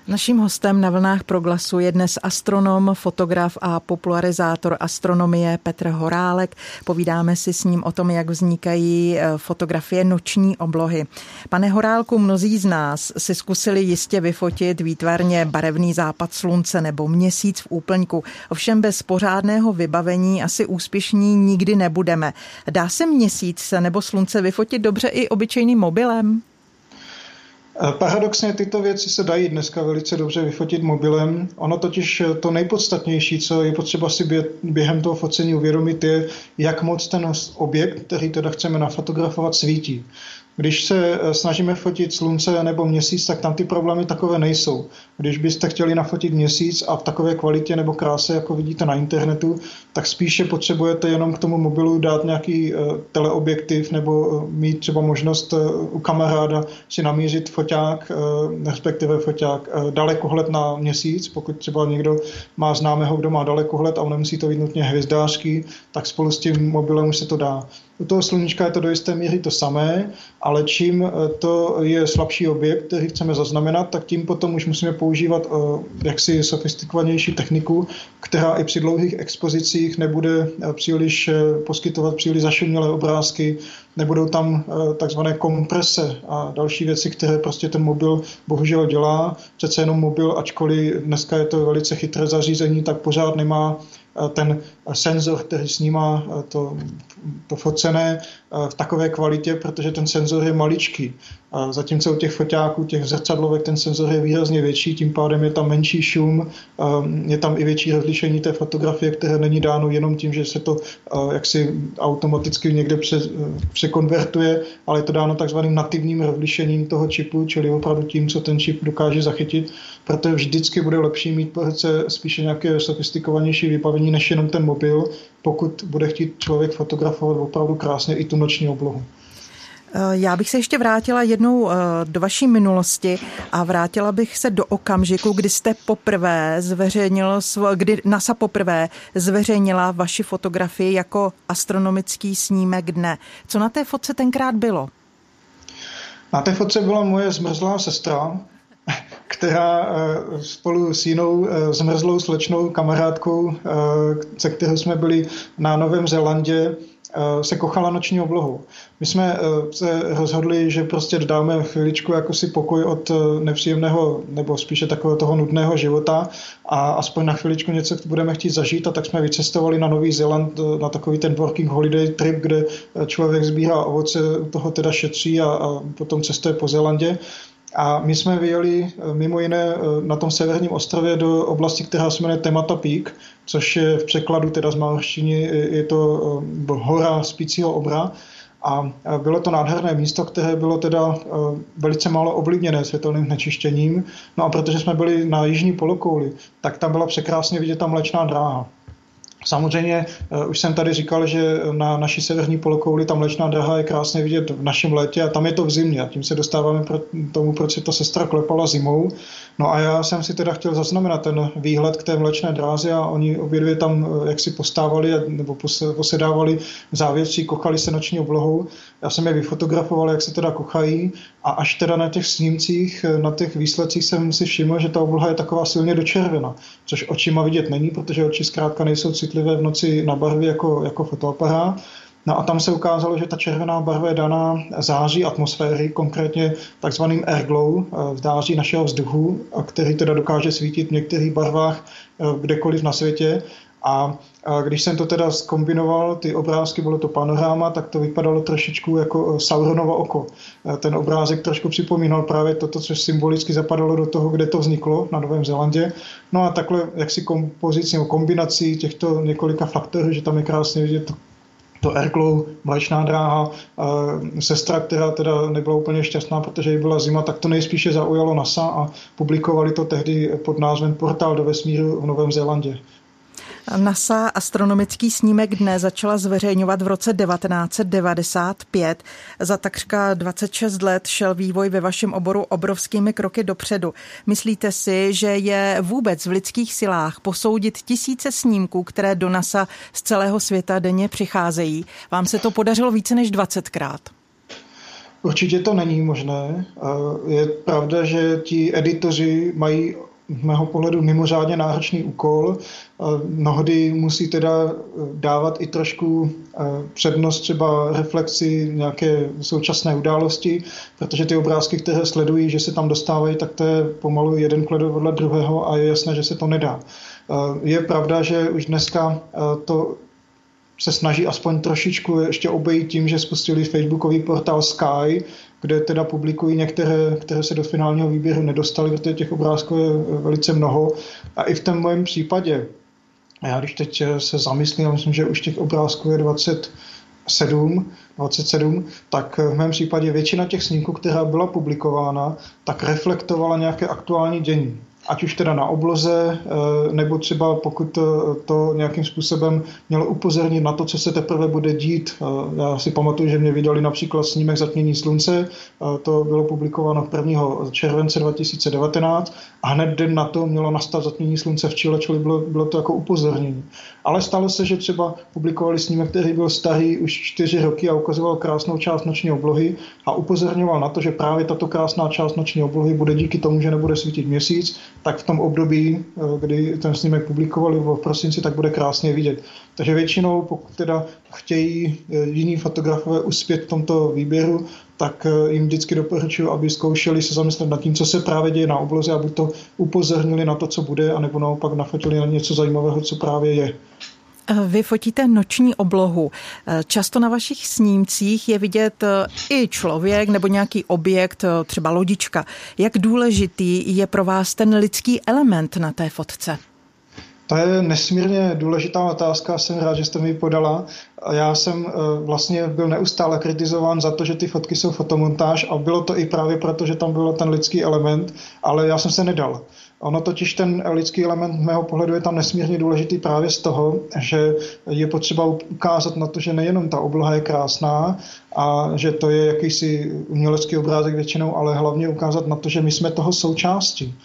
Naším hostem na vlnách proglasu je dnes astronom, fotograf a popularizátor astronomie Petr Horálek. Povídáme si s ním o tom, jak vznikají eh, fotografie noční oblohy. Pane Horálku, mnozí z nás si zkusili jistě vyfotit výtvarně barevný západ slunce nebo měsíc v úplňku. Ovšem bez pořádného vybavení asi úspěšní nikdy nebudeme. Dá se měsíc nebo slunce vyfotit dobře i obyčejným mobilem? Eh, paradoxně tyto věci se dají dneska velice dobře vyfotit mobilem. Ono totiž eh, to nejpodstatnější, co je potřeba si během toho focení uvědomit, je, jak moc ten objekt, který teda chceme nafotografovat, svítí. Když se eh, snažíme fotit slunce nebo měsíc, tak tam ty problémy takové nejsou. Když byste chtěli nafotit měsíc a v takové kvalitě nebo kráse, jako vidíte na internetu, tak spíše potřebujete jenom k tomu mobilu dát nějaký uh, teleobjektiv nebo uh, mít třeba možnost u kamaráda si namířit foťák, respektive foťák dalekohled na měsíc. Pokud třeba někdo má známého, kdo má dalekohled a on nemusí to být nutně hvězdářský, tak spolu s tím mobilem už se to dá. U toho sluníčka je to do jisté míry to samé, ale čím eh, to je slabší objekt, který chceme zaznamenat, tak tím potom už musíme používat eh, jaksi sofistikovanější techniku, která i při dlouhých expozicích nebude eh, příliš poskytovat příliš zašumělé obrázky, nebudou tam takzvané komprese a další věci, které prostě ten mobil bohužel dělá. Přece jenom mobil, ačkoliv dneska je to velice chytré zařízení, tak pořád nemá ten senzor, který snímá to, to focené v takové kvalitě, protože ten senzor je maličký. Zatímco u těch foťáků, těch zrcadlovek, ten senzor je výrazně větší, tím pádem je tam menší šum, je tam i větší rozlišení té fotografie, které není dáno jenom tím, že se to jaksi automaticky někde pře, překonvertuje, ale je to dáno takzvaným nativním rozlišením toho čipu, čili opravdu tím, co ten čip dokáže zachytit. Proto vždycky bude lepší mít po spíše nějaké sofistikovanější vybavení než jenom ten mobil, pokud bude chtít člověk fotografovat opravdu krásně i tu noční oblohu. Eh, já bych se ještě vrátila jednou eh, do vaší minulosti a vrátila bych se do okamžiku, kdy jste poprvé zveřejnil, kdy NASA poprvé zveřejnila vaši fotografii jako astronomický snímek dne. Co na té fotce tenkrát bylo? Na té fotce byla moje zmrzlá sestra, která eh, spolu s jinou zmrzlou slečnou kamarádkou, se kterou jsme byli na Novém Zélandě, Eh, se kochala noční oblohu. My jsme eh, se rozhodli, že prostě dáme chviličku jako si pokoj od eh, nepříjemného nebo spíše takového toho nudného života a aspoň na chviličku něco budeme chtít zažít a tak jsme vycestovali na Nový Zéland na takový ten working holiday trip, kde člověk sbírá ovoce, toho teda šetří a, a potom cestuje po Zélandě. A my jsme vyjeli mimo jiné na tom severním ostrově do oblasti, která se jmenuje Temata Peak, což je v překladu teda z malštiny, je to eh, hora spícího obra. A bylo to nádherné místo, které bylo teda eh, velice málo ovlivněné světelným znečištěním. No a protože jsme byli na jižní polokouli, tak tam byla překrásně vidět ta mlečná dráha. Samozřejmě už jsem tady říkal, že na naší severní polokouli ta mlečná draha je krásně vidět v našem létě a tam je to v zimě. A tím se dostáváme pro tomu, proč se ta sestra klepala zimou. No a já jsem si teda chtěl zaznamenat ten výhled k té mlečné dráze a oni obě dvě tam jak si postávali nebo posedávali v závětří, kochali se noční oblohou. Já jsem je vyfotografoval, jak se teda kochají a až teda na těch snímcích, na těch výsledcích jsem si všiml, že ta obloha je taková silně dočervena, což očima vidět není, protože oči zkrátka nejsou citlivé v noci na barvy jako, jako fotoaparát. No a tam se ukázalo, že ta červená barva je daná září atmosféry, konkrétně takzvaným airglow, eh, v dáří našeho vzduchu, který teda dokáže svítit v některých barvách eh, kdekoliv na světě. A když jsem to teda skombinoval, ty obrázky, bylo to panoráma, tak to vypadalo trošičku jako eh, Sauronovo oko. Ten obrázek trošku připomínal právě toto, co symbolicky zapadalo do toho, kde to vzniklo na Novém Zélandě. No a takhle jaksi kompozici nebo kombinací těchto několika faktorů, že tam je krásně vidět to Airglow, mléčná dráha, sestra, která teda nebyla úplně šťastná, protože jí byla zima, tak to nejspíše zaujalo NASA a publikovali to tehdy pod názvem Portál do vesmíru v Novém Zélandě. NASA astronomický snímek dne začala zveřejňovat v roce 1995. Za takřka 26 let šel vývoj ve vašem oboru obrovskými kroky dopředu. Myslíte si, že je vůbec v lidských silách posoudit tisíce snímků, které do NASA z celého světa denně přicházejí? Vám se to podařilo více než 20krát. Určitě to není možné. Je pravda, že ti editoři mají z mého pohledu mimořádně náročný úkol. Mnohdy musí teda eh, dávat i trošku eh, přednost třeba reflexi nějaké současné události, protože ty obrázky, které sledují, že se tam dostávají, tak to je pomalu jeden kledov vedle druhého a je jasné, že se to nedá. Je pravda, že už dneska to se snaží aspoň trošičku ještě obejít tím, že spustili facebookový portál Sky, kde teda publikují některé, které se do finálního výběru nedostaly, protože těch obrázků je velice mnoho. A i v tom mém případě, já když teď se zamyslím, myslím, že už těch obrázků je 27, 27, tak v mém případě většina těch snímků, která byla publikována, tak reflektovala nějaké aktuální dění ať už teda na obloze, eh, nebo třeba pokud to, to nějakým způsobem mělo upozornit na to, co se teprve bude dít. Eh, já si pamatuju, že mě vydali například snímek Zatmění slunce, eh, to bylo publikováno 1. července 2019 a hned den na to mělo nastat zatmění slunce v Chile, čili bylo, bylo to jako upozornění. Ale stalo se, že třeba publikovali snímek, který byl starý už čtyři roky a ukazoval krásnou část noční oblohy a upozorňoval na to, že právě tato krásná část noční oblohy bude díky tomu, že nebude svítit měsíc, tak v tom období, eh, kdy ten snímek publikovali v prosinci, tak bude krásně vidět. Takže většinou, pokud teda chtějí eh, jiní fotografové uspět v tomto výběru, tak eh, jim vždycky doporučuji, aby zkoušeli se zamyslet nad tím, co se právě děje na obloze, aby to upozornili na to, co bude, anebo naopak nafotili na něco zajímavého, co právě je. Vy fotíte noční oblohu. Často na vašich snímcích je vidět eh, i člověk nebo nějaký objekt, eh, třeba lodička. Jak důležitý je pro vás ten lidský element na té fotce? To je nesmírně důležitá otázka, jsem rád, že jste mi podala. Já jsem eh, vlastně byl neustále kritizován za to, že ty fotky jsou fotomontáž a bylo to i právě proto, že tam byl ten lidský element, ale já jsem se nedal. Ono totiž ten lidský element mého pohledu je tam nesmírně důležitý právě z toho, že je potřeba ukázat na to, že nejenom ta obloha je krásná a že to je jakýsi umělecký obrázek většinou, ale hlavně ukázat na to, že my jsme toho součástí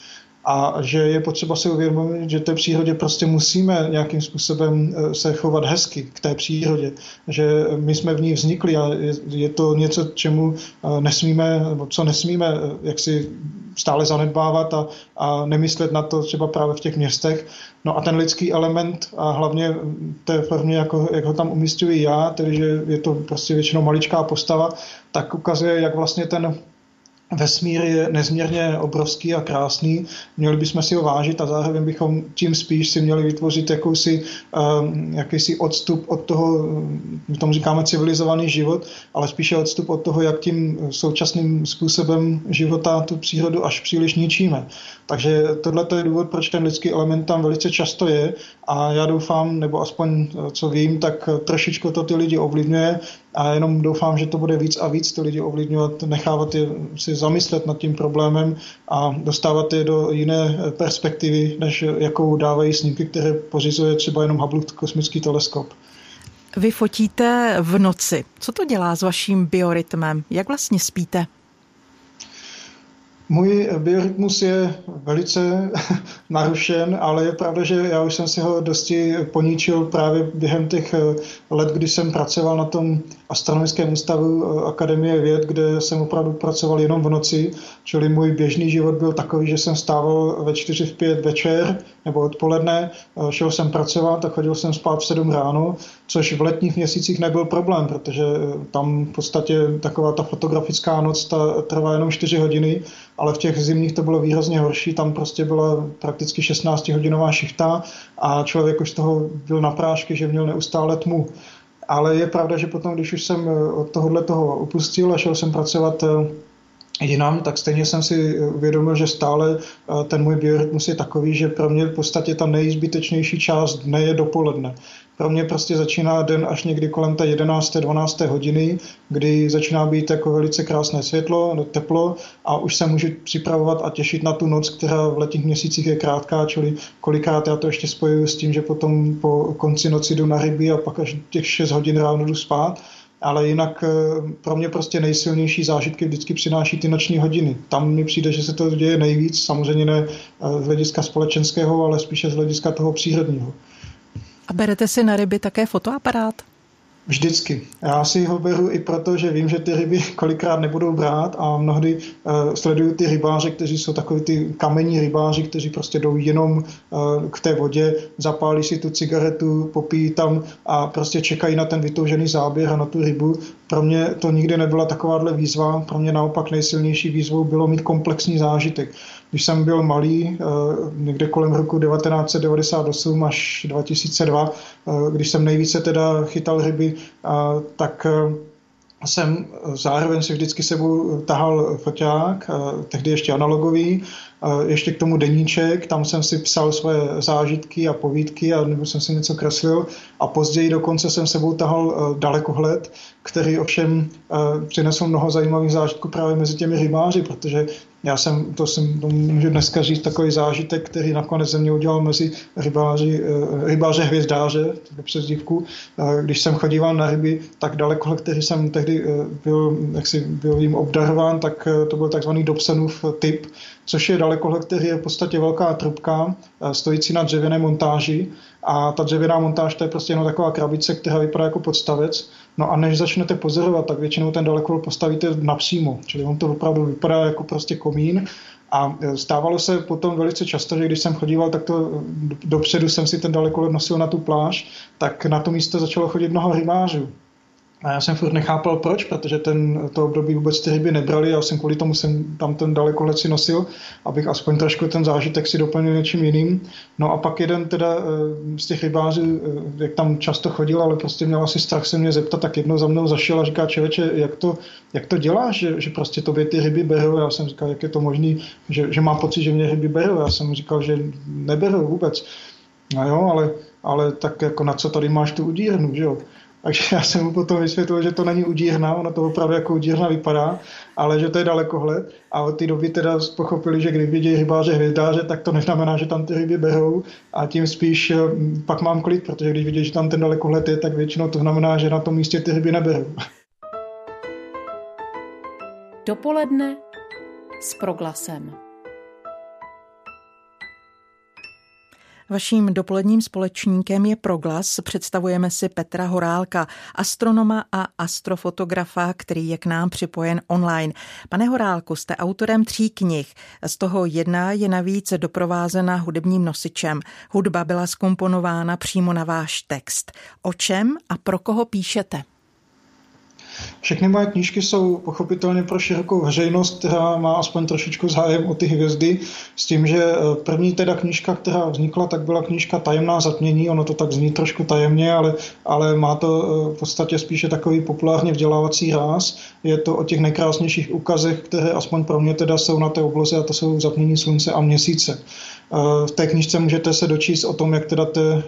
a že je potřeba si uvědomit, že té přírodě prostě musíme nějakým způsobem eh, se chovat hezky k té přírodě, že my jsme v ní vznikli a je, to něco, čemu eh, nesmíme, nebo co nesmíme eh, jak si stále zanedbávat a, a nemyslet na to třeba právě v těch městech. No a ten lidský element a hlavně té formě, jako, jak ho tam umistuji já, tedy že je to prostě většinou maličká postava, tak ukazuje, jak vlastně ten vesmír je nezměrně obrovský a krásný, měli bychom si ho vážit a zároveň bychom tím spíš si měli vytvořit jakousi, um, jakýsi odstup od toho, my tomu říkáme civilizovaný život, ale spíše odstup od toho, jak tím současným způsobem života tu přírodu až příliš ničíme. Takže tohle je důvod, proč ten lidský element tam velice často je a já doufám, nebo aspoň co vím, tak trošičku to ty lidi ovlivňuje, a jenom doufám, že to bude víc a víc ty lidi ovlivňovat, nechávat je si zamyslet nad tím problémem a dostávat je do jiné perspektivy, než jakou dávají snímky, které pořizuje třeba jenom Hubble kosmický teleskop. Vy fotíte v noci. Co to dělá s vaším biorytmem? Jak vlastně spíte? Můj biorytmus je velice [laughs] narušen, ale je pravda, že já už jsem si ho dosti poníčil právě během těch eh, let, kdy jsem pracoval na tom astronomickém ústavu eh, Akademie věd, kde jsem opravdu pracoval jenom v noci, čili můj běžný život byl takový, že jsem stával ve 4 v 5 večer nebo odpoledne, eh, šel jsem pracovat a chodil jsem spát v 7 ráno, což v letních měsících nebyl problém, protože tam v podstatě taková ta fotografická noc ta trvá jenom 4 hodiny, ale v těch zimních to bylo výrazně horší, tam prostě byla prakticky 16-hodinová šichta a člověk už z toho byl na prášky, že měl neustále tmu. Ale je pravda, že potom, když už jsem od tohohle toho upustil a šel jsem pracovat eh, jinam, tak stejně jsem si uvědomil, že stále eh, ten můj biorytmus je takový, že pro mě v podstatě ta nejzbytečnější část dne je dopoledne. Pro mě prostě začíná den až někdy kolem té 11. 12. hodiny, kdy začíná být jako velice krásné světlo, teplo a už se můžu připravovat a těšit na tu noc, která v letních měsících je krátká, čili kolikrát já to ještě spojuju s tím, že potom po konci noci jdu na ryby a pak až těch 6 hodin ráno jdu spát ale jinak eh, pro mě prostě nejsilnější zážitky vždycky přináší ty noční hodiny. Tam mi přijde, že se to děje nejvíc, samozřejmě ne eh, z hlediska společenského, ale spíše z hlediska toho přírodního. A berete si na ryby také fotoaparát? Vždycky. Já si ho beru i proto, že vím, že ty ryby kolikrát nebudou brát a mnohdy uh, sleduju ty rybáře, kteří jsou takový ty kamení rybáři, kteří prostě jdou jenom uh, k té vodě, zapálí si tu cigaretu, popíjí tam a prostě čekají na ten vytoužený záběr a na tu rybu. Pro mě to nikdy nebyla takováhle výzva, pro mě naopak nejsilnější výzvou bylo mít komplexní zážitek. Když jsem byl malý, eh, někde kolem roku 1998 až 2002, eh, když jsem nejvíce teda chytal ryby, eh, tak jsem zároveň si vždycky sebou tahal foťák, tehdy ještě analogový, ještě k tomu deníček, tam jsem si psal své zážitky a povídky a nebo jsem si něco kreslil a později dokonce jsem sebou tahal dalekohled, který ovšem přinesl mnoho zajímavých zážitků právě mezi těmi rybáři, protože já jsem, to jsem, to můžu dneska říct, takový zážitek, který nakonec ze mě udělal mezi rybáři, eh, rybáře hvězdáře, přes dívku. Když jsem chodíval na ryby, tak daleko, který jsem tehdy eh, byl, jak si byl jim obdarován, tak eh, to byl takzvaný Dobsonův typ, což je dalekohled, který je v podstatě velká trubka, stojící na dřevěné montáži a ta dřevěná montáž to je prostě jenom taková krabice, která vypadá jako podstavec. No a než začnete pozorovat, tak většinou ten dalekohled postavíte napřímo, čili on to opravdu vypadá jako prostě komín a e, stávalo se potom velice často, že když jsem chodíval, tak to dopředu jsem si ten dalekohled nosil na tu pláž, tak na to místo začalo chodit mnoho rybářů. A já jsem furt nechápal proč, protože ten, to období vůbec ty ryby nebrali, já jsem kvůli tomu jsem tam ten dalekohled si nosil, abych aspoň trošku ten zážitek si doplnil něčím jiným. No a pak jeden teda eh, z těch rybářů, eh, jak tam často chodil, ale prostě měl asi strach se mě zeptat, tak jednou za mnou zašel a říká, čeveče, jak to, jak to děláš, že, že prostě tobě ty ryby berou? Já jsem říkal, jak je to možné, že, že mám pocit, že mě ryby berou. Já jsem říkal, že neberou vůbec. No jo, ale, ale tak jako na co tady máš tu udírnu, že jo? Takže já jsem mu potom vysvětlil, že to není udírna, ono to opravdu jako udírna vypadá, ale že to je dalekohled. A od té doby teda pochopili, že když vidějí rybáře hvězdáře, tak to neznamená, že tam ty ryby berou a tím spíš eh, pak mám klid, protože když vidí, že tam ten dalekohled je, tak většinou to znamená, že na tom místě ty ryby neberou. Dopoledne s proglasem. Vaším dopoledním společníkem je Proglas. Představujeme si Petra Horálka, astronoma a astrofotografa, který je k nám připojen online. Pane Horálku, jste autorem tří knih. Z toho jedna je navíc doprovázena hudebním nosičem. Hudba byla skomponována přímo na váš text. O čem a pro koho píšete? Všechny moje knížky jsou pochopitelně pro širokou veřejnost, která má aspoň trošičku zájem o ty hvězdy, s tím, že eh, první teda knížka, která vznikla, tak byla knížka Tajemná zatmění, ono to tak zní trošku tajemně, ale, ale má to eh, v podstatě spíše takový populárně vzdělávací ráz. Je to o těch nejkrásnějších ukazech, které aspoň pro mě teda jsou na té obloze a to jsou zatmění slunce a měsíce. V té knižce můžete se dočíst o tom, jak teda te,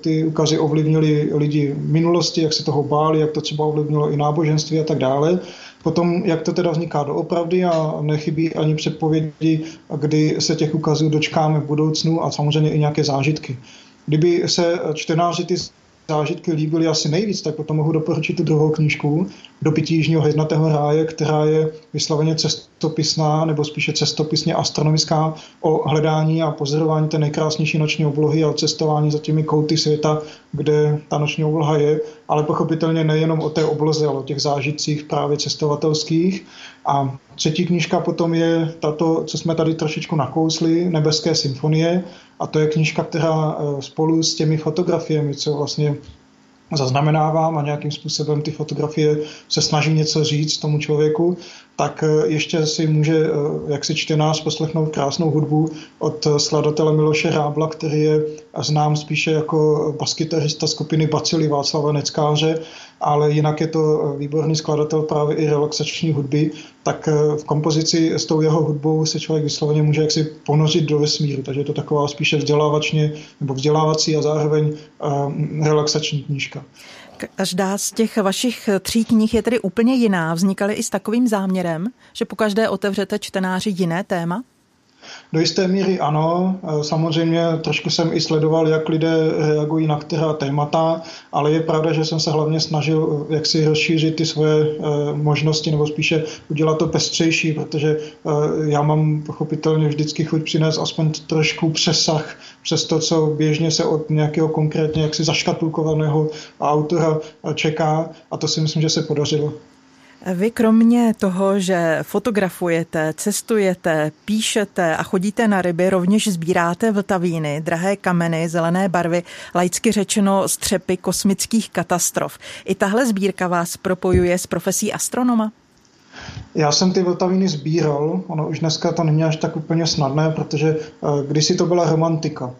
ty ukazy ovlivnili lidi v minulosti, jak se toho báli, jak to třeba ovlivnilo i náboženství a tak dále. Potom, jak to teda vzniká doopravdy a nechybí ani předpovědi, kdy se těch ukazů dočkáme v budoucnu a samozřejmě i nějaké zážitky. Kdyby se čtenáři ty zážitky líbily asi nejvíc, tak potom mohu doporučit tu druhou knížku Dopití jižního hvězdnatého ráje, která je vysloveně cestopisná, nebo spíše cestopisně astronomická o hledání a pozorování té nejkrásnější noční oblohy a o cestování za těmi kouty světa, kde ta noční obloha je, ale pochopitelně nejenom o té obloze, ale o těch zážitcích právě cestovatelských. A třetí knížka potom je tato, co jsme tady trošičku nakousli, Nebeské symfonie, a to je knížka, která eh, spolu s těmi fotografiemi, co vlastně zaznamenávám a nějakým způsobem ty fotografie se snaží něco říct tomu člověku, tak eh, ještě si může, eh, jak si čtenář, poslechnout krásnou hudbu od skladatele Miloše Rábla, který je znám spíše jako baskytarista skupiny Bacily Václava Neckáře, ale jinak je to výborný skladatel právě i relaxační hudby, tak eh, v kompozici s tou jeho hudbou se člověk vysloveně může jaksi ponořit do vesmíru, takže je to taková spíše vzdělávačně nebo vzdělávací a zároveň relaxační knížka. Každá z těch vašich tří knih je tedy úplně jiná. Vznikaly i s takovým záměrem, že po každé otevřete čtenáři jiné téma? Do jisté míry ano. E, samozřejmě trošku jsem i sledoval, jak lidé reagují na která témata, ale je pravda, že jsem se hlavně snažil e, jak si rozšířit ty svoje e, možnosti, nebo spíše udělat to pestřejší, protože já mám pochopitelně vždycky chuť přinést aspoň trošku přesah přes to, co běžně se od nějakého konkrétně jaksi zaškatulkovaného autora čeká a to si myslím, že se podařilo. Vy kromě toho, že fotografujete, cestujete, píšete a chodíte na ryby, rovněž sbíráte vltavíny, drahé kameny, zelené barvy, laicky řečeno střepy kosmických katastrof. I tahle sbírka vás propojuje s profesí astronoma? Já jsem ty vltavíny sbíral, ono už dneska to není až tak úplně snadné, protože uh, kdysi to byla romantika.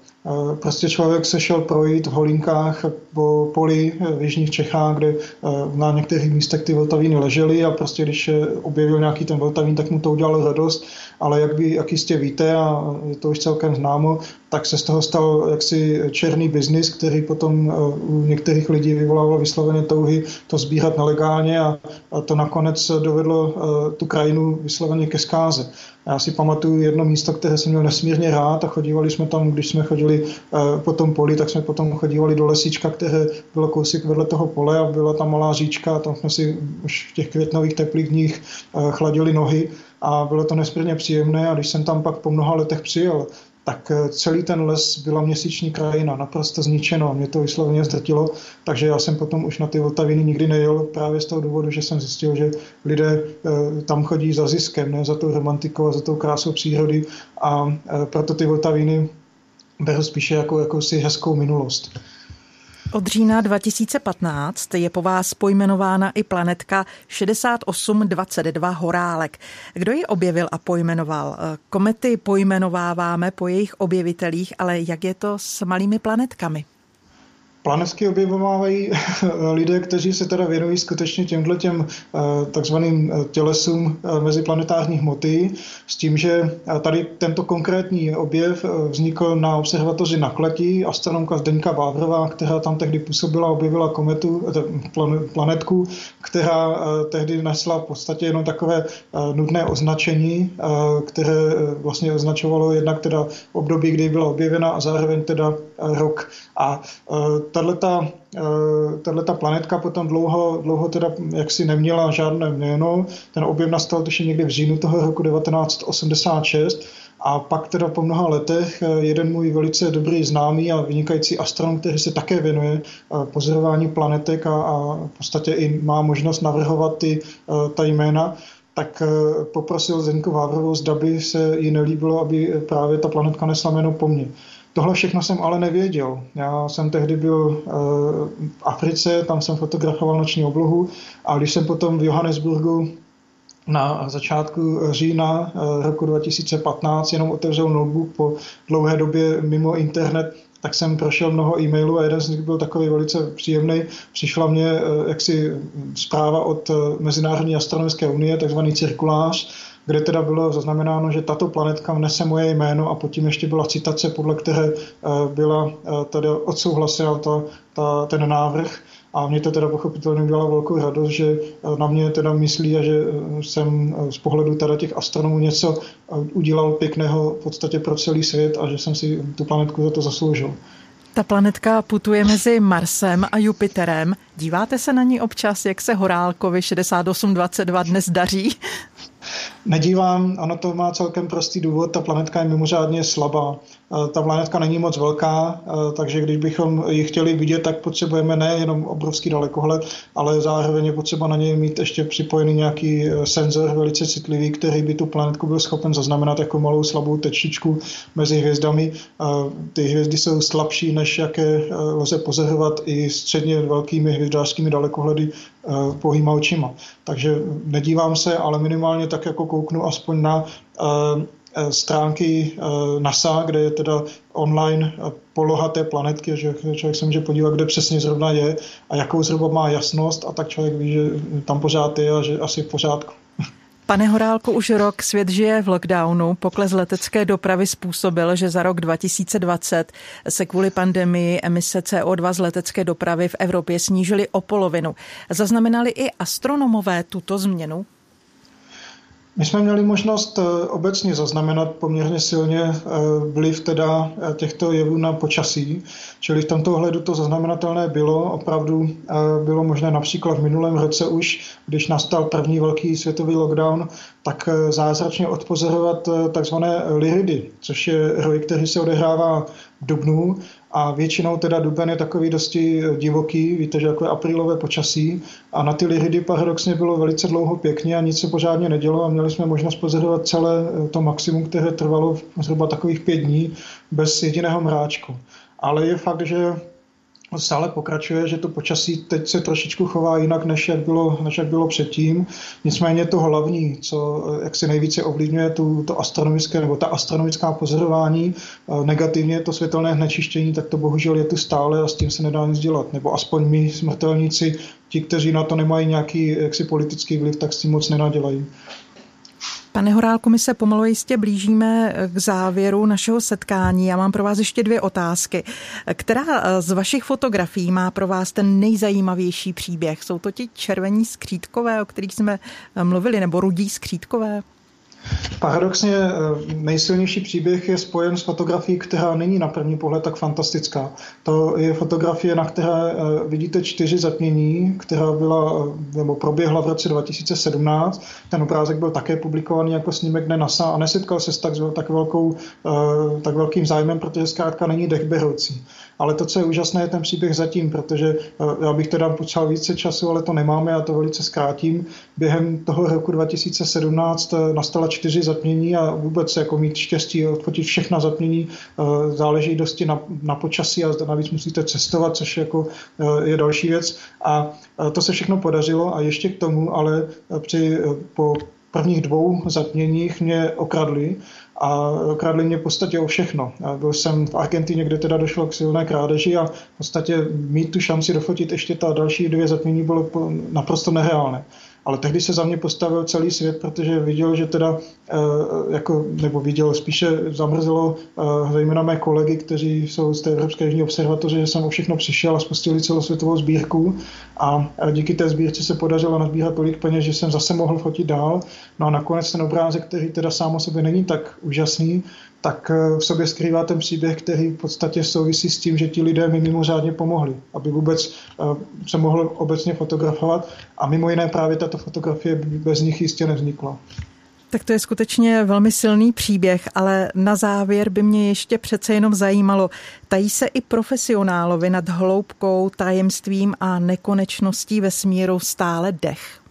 Prostě člověk se šel projít v holinkách po poli v jižních Čechách, kde uh, na některých místech ty vltavíny ležely a prostě když objevil nějaký ten vltavín, tak mu to udělalo radost, ale jak, by, jak jistě víte a je to už celkem známo, tak se z toho stal jaksi černý biznis, který potom u některých lidí vyvolával vysloveně touhy to sbírat nelegálně a, a to nakonec dovedlo tu krajinu vysloveně ke zkáze. Já si pamatuju jedno místo, které jsem měl nesmírně rád a chodívali jsme tam, když jsme chodili eh, po tom poli, tak jsme potom chodívali do lesíčka, které bylo kousek vedle toho pole a byla tam malá říčka a tam jsme si už v těch květnových teplých dních eh, chladili nohy a bylo to nesmírně příjemné a když jsem tam pak po mnoha letech přijel, tak eh, celý ten les byla měsíční krajina, naprosto zničeno mě to vysloveně zdrtilo, takže já jsem potom už na ty Vltaviny nikdy nejel právě z toho důvodu, že jsem zjistil, že lidé eh, tam chodí za ziskem, ne za tou romantikou a za tou krásou přírody a eh, proto ty Vltaviny beru spíše jako jakousi hezkou minulost. Od října 2015 je po vás pojmenována i planetka 6822 Horálek. Kdo ji objevil a pojmenoval? Komety pojmenováváme po jejich objevitelích, ale jak je to s malými planetkami? Planetky objevovávají [laughs] lidé, kteří se teda věnují skutečně těmhle těm eh, takzvaným eh, tělesům eh, meziplanetární hmoty, s tím, že tady tento konkrétní objev vznikl na observatoři na Kleti. Astronomka Zdeňka Vávrová, která tam tehdy působila, objevila kometu, planetku, která tehdy nesla v podstatě jenom takové nudné označení, které vlastně označovalo jednak teda období, kdy byla objevena a zároveň teda rok. A tato, eh, tato planetka potom dlouho, dlouho teda jaksi neměla žádné jméno. Ten objev nastal tuším někdy v říjnu toho roku 1986 a pak teda po mnoha letech eh, jeden můj velice dobrý známý a vynikající astronom, který se také věnuje eh, pozorování planetek a, a v podstatě i má možnost navrhovat ty, ta jména, tak poprosil Zenku Vávrovou, zda by se jí nelíbilo, aby právě ta planetka nesla jméno po mně. Tohle všechno jsem ale nevěděl. Já jsem tehdy byl eh, v Africe, tam jsem fotografoval noční oblohu a když jsem potom v Johannesburgu na začátku října eh, roku 2015 jenom otevřel notebook po dlouhé době mimo internet, tak jsem prošel mnoho e-mailů a jeden z nich byl takový velice příjemný. Přišla mě eh, jaksi zpráva od Mezinárodní astronomické unie, takzvaný cirkulář, kde teda bylo zaznamenáno, že tato planetka nese moje jméno a pod tím ještě byla citace, podle které byla teda odsouhlasila ta, ta, ten návrh. A mě to teda pochopitelně udělalo velkou radost, že na mě teda myslí a že jsem z pohledu teda těch astronomů něco udělal pěkného v podstatě pro celý svět a že jsem si tu planetku za to zasloužil. Ta planetka putuje mezi Marsem a Jupiterem. Díváte se na ní občas, jak se Horálkovi 6822 dnes daří? Nedívám, ono to má celkem prostý důvod, ta planetka je mimořádně slabá. Eh, ta planetka není moc velká, eh, takže když bychom ji chtěli vidět, tak potřebujeme nejenom obrovský dalekohled, ale zároveň je potřeba na něj mít ještě připojený nějaký eh, senzor velice citlivý, který by tu planetku byl schopen zaznamenat jako malou slabou tečičku mezi hvězdami. Ty hvězdy jsou slabší, než jaké lze pozorovat i středně velkými hvězdářskými dalekohledy pohýma očima. Takže nedívám se, ale minimálně tak jako kouknu aspoň na stránky eh, NASA, kde je teda online eh, poloha té planetky, že člověk se může podívat, kde přesně zrovna je a jakou zhruba má jasnost a tak člověk ví, že tam pořád je a že asi v pořádku. Pane Horálku, už rok svět žije v lockdownu. Pokles letecké dopravy způsobil, že za rok 2020 se kvůli pandemii emise CO2 z letecké dopravy v Evropě snížily o polovinu. Zaznamenali i astronomové tuto změnu? My jsme měli možnost eh, obecně zaznamenat poměrně silně eh, vliv teda eh, těchto jevů na počasí, čili v tomto ohledu to zaznamenatelné bylo. Opravdu bylo možné například v minulém roce už, když nastal první velký světový lockdown, tak zázračně odpozorovat takzvané liridy, což je roj, který se odehrává v Dubnu a většinou teda duben je takový dosti divoký, víte, že jako je aprílové počasí a na ty liridy paradoxně bylo velice dlouho pěkně a nic se pořádně nedělo a měli jsme možnost pozorovat celé to maximum, které trvalo zhruba takových pět dní bez jediného mráčku. Ale je fakt, že stále pokračuje, že to počasí teď se trošičku chová jinak, než jak bylo, než jak bylo předtím. Nicméně to hlavní, co jak si nejvíce ovlivňuje tu, to astronomické nebo ta astronomická pozorování, eh, negativně to světelné hnečištění, tak to bohužel je tu stále a s tím se nedá nic dělat. Nebo aspoň my smrtelníci, ti, kteří na to nemají nějaký jaksi politický vliv, tak s tím moc nenadělají. Pane Horálku, my se pomalu jistě blížíme k závěru našeho setkání. Já mám pro vás ještě dvě otázky. Která z vašich fotografií má pro vás ten nejzajímavější příběh? Jsou to ti červení skřítkové, o kterých jsme mluvili, nebo rudí skřítkové? Paradoxně eh, nejsilnější příběh je spojen s fotografií, která není na první pohled tak fantastická. To je fotografie, na které eh, vidíte čtyři zatmění, která byla, eh, nebo proběhla v roce 2017. Ten obrázek byl také publikovaný jako snímek ne NASA a nesetkal se s tak, tak, velkou, tak velkým zájmem, protože zkrátka není dechberoucí. Ale to, co je úžasné, je ten příběh zatím, protože já bych teda potřeboval více času, ale to nemáme, já to velice zkrátím. Během toho roku 2017 nastala čtyři zatmění a vůbec jako mít štěstí odfotit všechna zatmění eh, záleží dosti na, na počasí a navíc musíte cestovat, což jako eh, je další věc. A eh, to se všechno podařilo a ještě k tomu, ale při, po prvních dvou zatměních mě okradli a okradli mě v podstatě o všechno. Byl jsem v Argentině, kde teda došlo k silné krádeži a v podstatě mít tu šanci dofotit ještě ta další dvě zatmění bylo naprosto nereálné ale tehdy se za mě postavil celý svět, protože viděl, že teda, eh, jako, nebo viděl, spíše zamrzelo eh, zejména mé kolegy, kteří jsou z té Evropské jižní observatoře, že jsem o všechno přišel a spustili celosvětovou sbírku a díky té sbírce se podařilo nazbírat tolik peněz, že jsem zase mohl fotit dál. No a nakonec ten obrázek, který teda sám o sobě není tak úžasný, tak eh, v sobě skrývá ten příběh, který v podstatě souvisí s tím, že ti lidé mi mimořádně pomohli, aby vůbec eh, se mohl obecně fotografovat a mimo jiné právě tato fotografie bez nich jistě nevznikla. Tak to je skutečně velmi silný příběh, ale na závěr by mě ještě přece jenom zajímalo, tají se i profesionálovi nad hloubkou, tajemstvím a nekonečností vesmíru stále dech?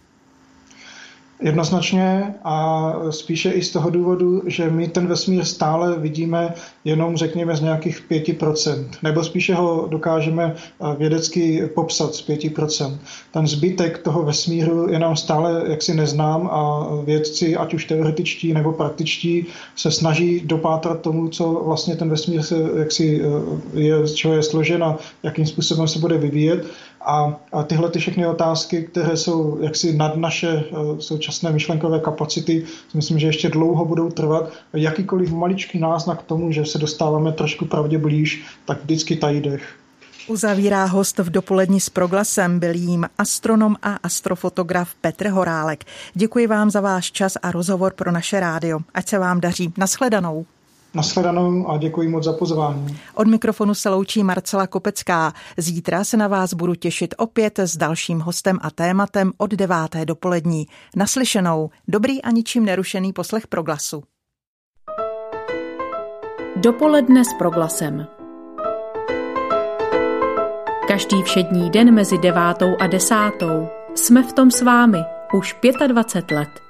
Jednoznačně a spíše i z toho důvodu, že my ten vesmír stále vidíme jenom řekněme z nějakých 5%, nebo spíše ho dokážeme eh, vědecky popsat z 5%. Ten zbytek toho vesmíru je nám stále jaksi neznám a vědci, ať už teoretičtí nebo praktičtí, se snaží dopátrat tomu, co vlastně ten vesmír se, jaksi eh, je, z čeho je složen a jakým způsobem se bude vyvíjet A, tyhle ty všechny otázky, které jsou jaksi nad naše uh, současné myšlenkové kapacity, si myslím, že ještě dlouho budou trvat. Jakýkoliv maličký náznak k tomu, že se dostáváme trošku pravdě blíž, tak vždycky tají dech. Uzavírá host v dopolední s proglasem, byl jím astronom a astrofotograf Petr Horálek. Děkuji vám za váš čas a rozhovor pro naše rádio. Ať se vám daří. Naschledanou. Naschledanou a děkuji moc za pozvání. Od mikrofonu se loučí Marcela Kopecká. Zítra se na vás budu těšit opět s dalším hostem a tématem od deváté dopolední. Naslyšenou. Dobrý a ničím nerušený poslech proglasu. Dopoledne s proglasem. Každý všední den mezi devátou a desátou jsme v tom s vámi už 25 let.